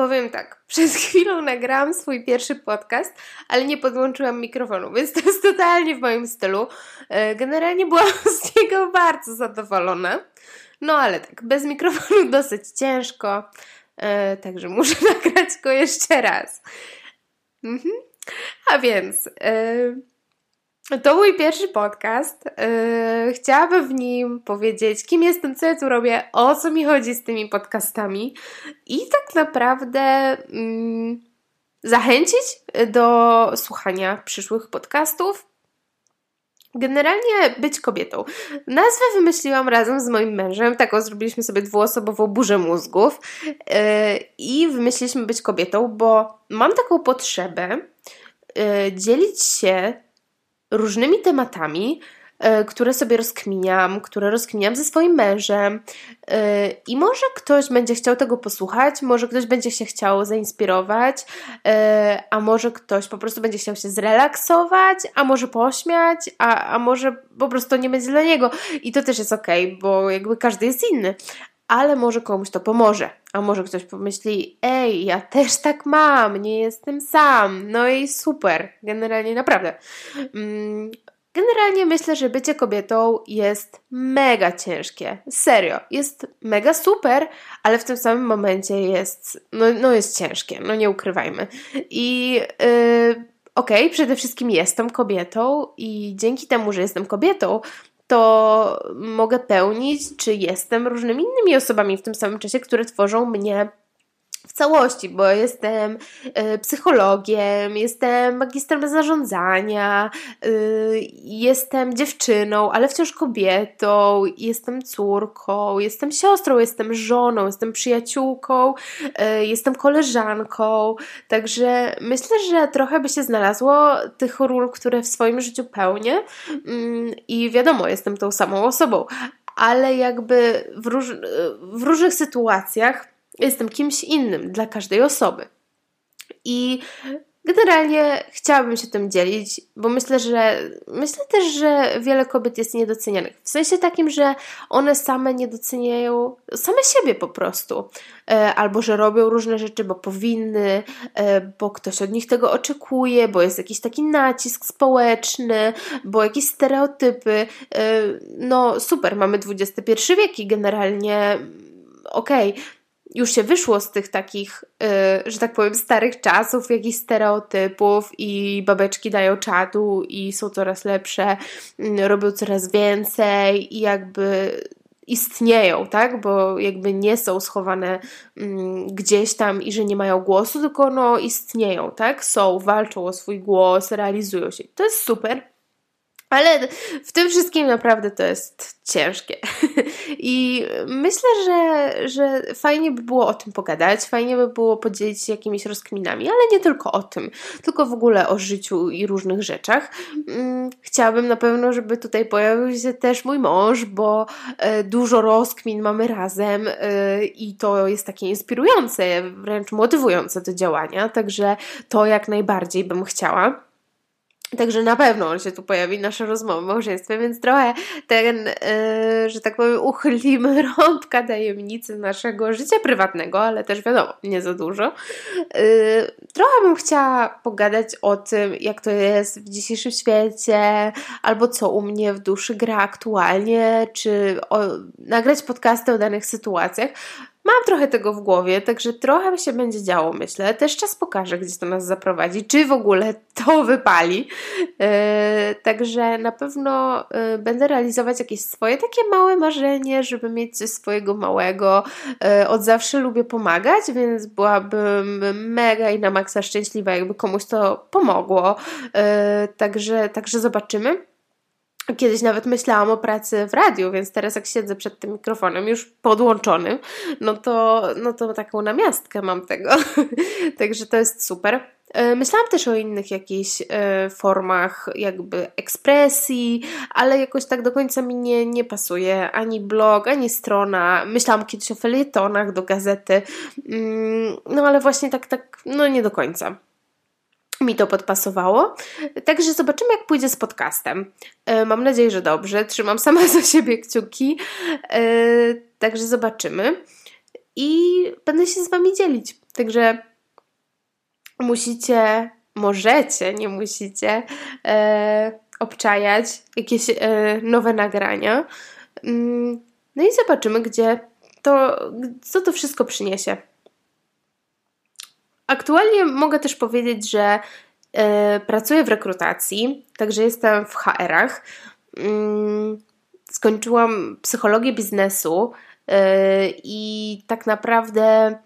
Powiem tak, przed chwilą nagrałam swój pierwszy podcast, ale nie podłączyłam mikrofonu, więc to jest totalnie w moim stylu. E, generalnie byłam z niego bardzo zadowolona. No ale tak, bez mikrofonu dosyć ciężko, e, także muszę nagrać go jeszcze raz. Mhm. A więc... Yy to mój pierwszy podcast. Yy, chciałabym w nim powiedzieć, kim jestem, co ja tu robię, o co mi chodzi z tymi podcastami i tak naprawdę yy, zachęcić do słuchania przyszłych podcastów. Generalnie być kobietą. Nazwę wymyśliłam razem z moim mężem, taką zrobiliśmy sobie dwuosobową burzę mózgów yy, i wymyśliliśmy być kobietą, bo mam taką potrzebę yy, dzielić się różnymi tematami, e, które sobie rozkminiam, które rozkminiam ze swoim mężem. E, I może ktoś będzie chciał tego posłuchać, może ktoś będzie się chciał zainspirować, e, a może ktoś po prostu będzie chciał się zrelaksować, a może pośmiać, a, a może po prostu nie będzie dla niego. I to też jest ok, bo jakby każdy jest inny ale może komuś to pomoże. A może ktoś pomyśli, ej, ja też tak mam, nie jestem sam. No i super, generalnie naprawdę. Mm, generalnie myślę, że bycie kobietą jest mega ciężkie. Serio, jest mega super, ale w tym samym momencie jest, no, no jest ciężkie, no nie ukrywajmy. I yy, okej, okay, przede wszystkim jestem kobietą i dzięki temu, że jestem kobietą, to mogę pełnić, czy jestem różnymi innymi osobami w tym samym czasie, które tworzą mnie całości, bo jestem y, psychologiem, jestem magistrem zarządzania, y, jestem dziewczyną, ale wciąż kobietą, jestem córką, jestem siostrą, jestem żoną, jestem przyjaciółką, y, jestem koleżanką. Także myślę, że trochę by się znalazło tych ról, które w swoim życiu pełnię mm, i wiadomo, jestem tą samą osobą, ale jakby w, róż, w różnych sytuacjach Jestem kimś innym dla każdej osoby. I generalnie chciałabym się tym dzielić, bo myślę, że myślę też, że wiele kobiet jest niedocenianych. W sensie takim, że one same nie doceniają same siebie po prostu. E, albo że robią różne rzeczy, bo powinny, e, bo ktoś od nich tego oczekuje, bo jest jakiś taki nacisk społeczny, bo jakieś stereotypy. E, no super, mamy XXI wiek i generalnie okej, okay, już się wyszło z tych takich, yy, że tak powiem, starych czasów, jakichś stereotypów i babeczki dają czadu i są coraz lepsze, yy, robią coraz więcej i jakby istnieją, tak? Bo jakby nie są schowane mm, gdzieś tam i że nie mają głosu, tylko no istnieją, tak? Są, walczą o swój głos, realizują się. To jest super. Ale w tym wszystkim naprawdę to jest ciężkie. I myślę, że, że fajnie by było o tym pogadać, fajnie by było podzielić się jakimiś rozkminami, ale nie tylko o tym, tylko w ogóle o życiu i różnych rzeczach. Mm, chciałabym na pewno, żeby tutaj pojawił się też mój mąż, bo e, dużo rozkmin mamy razem e, i to jest takie inspirujące, wręcz motywujące do działania, także to jak najbardziej bym chciała. Także na pewno on się tu pojawi, nasze rozmowy o małżeństwie, więc trochę ten, yy, że tak powiem, uchylimy rąbka tajemnicy naszego życia prywatnego, ale też wiadomo, nie za dużo. Yy, trochę bym chciała pogadać o tym, jak to jest w dzisiejszym świecie, albo co u mnie w duszy gra aktualnie, czy o, nagrać podcasty o danych sytuacjach. Mam trochę tego w głowie, także trochę się będzie działo, myślę. Też czas pokaże, gdzie to nas zaprowadzi, czy w ogóle to wypali. Yy, także na pewno yy, będę realizować jakieś swoje takie małe marzenie, żeby mieć coś swojego małego. Yy, od zawsze lubię pomagać, więc byłabym mega i na maksa szczęśliwa, jakby komuś to pomogło. Także, także zobaczymy. Kiedyś nawet myślałam o pracy w radiu, więc teraz jak siedzę przed tym mikrofonem już podłączonym, no to, no to taką namiastkę mam tego. Także to jest super. E, myślałam też o innych jakichś e, formach jakby ekspresji, ale jakoś tak do końca mi nie, nie pasuje ani blog, ani strona. Myślałam kiedyś o felietonach do gazety, mm, no ale właśnie tak, tak, no nie do końca mi to podpasowało. Także zobaczymy, jak pójdzie z podcastem. E, mam nadzieję, że dobrze. Trzymam sama za siebie kciuki. E, także zobaczymy. i będę się z Wami dzielić. Także musicie, możecie, nie musicie e, obczajać jakieś nowe nagrania. Mm, no i zobaczymy, gdzie to, co to wszystko przyniesie. Aktualnie mogę też powiedzieć, że e, pracuję w rekrutacji, także jestem w HR-ach. Mm, skończyłam psychologię biznesu e, i tak naprawdę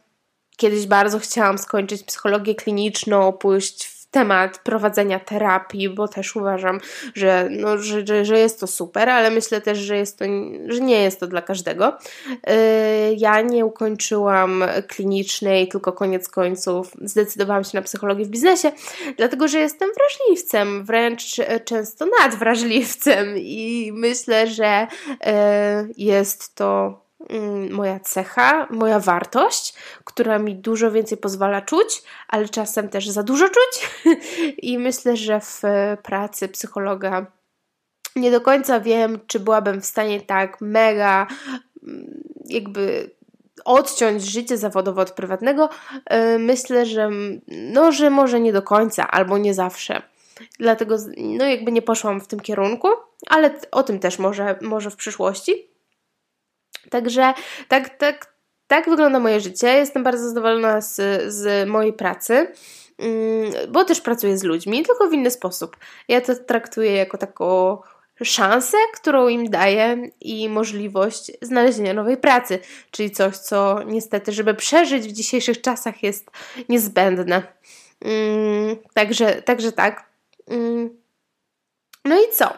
kiedyś bardzo chciałam skończyć psychologię kliniczną, pójść w temat prowadzenia terapii, bo też uważam, że, no, że, że, że jest to super, ale myślę też, że, jest to, że nie jest to dla każdego. Yy, ja nie ukończyłam klinicznej, tylko koniec końców zdecydowałam się na psychologię w biznesie, dlatego że jestem wrażliwcem, wręcz często nadwrażliwcem i myślę, że yy, jest to moja cecha, moja wartość, która mi dużo więcej pozwala czuć, ale czasem też za dużo czuć. I myślę, że w pracy psychologa nie do końca wiem, czy byłabym w stanie tak mega mm, jakby odciąć życie zawodowe od prywatnego. Y, myślę, że no, że może nie do końca, albo nie zawsze. Dlatego no jakby nie poszłam w tym kierunku, ale o tym też może, może w przyszłości. Także tak, tak, tak wygląda moje życie. Jestem bardzo zadowolona z, z mojej pracy mm, bo też pracuję z ludźmi, tylko w inny sposób. Ja to traktuję jako taką szansę, którą im daję i możliwość znalezienia nowej pracy, czyli coś, co niestety, żeby przeżyć w dzisiejszych czasach jest niezbędne. Mm, także, także tak. Mm. No i co?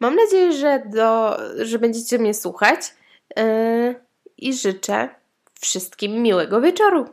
Mam nadzieję, że, do, że będziecie mnie słuchać. Yy, i życzę wszystkim miłego wieczoru.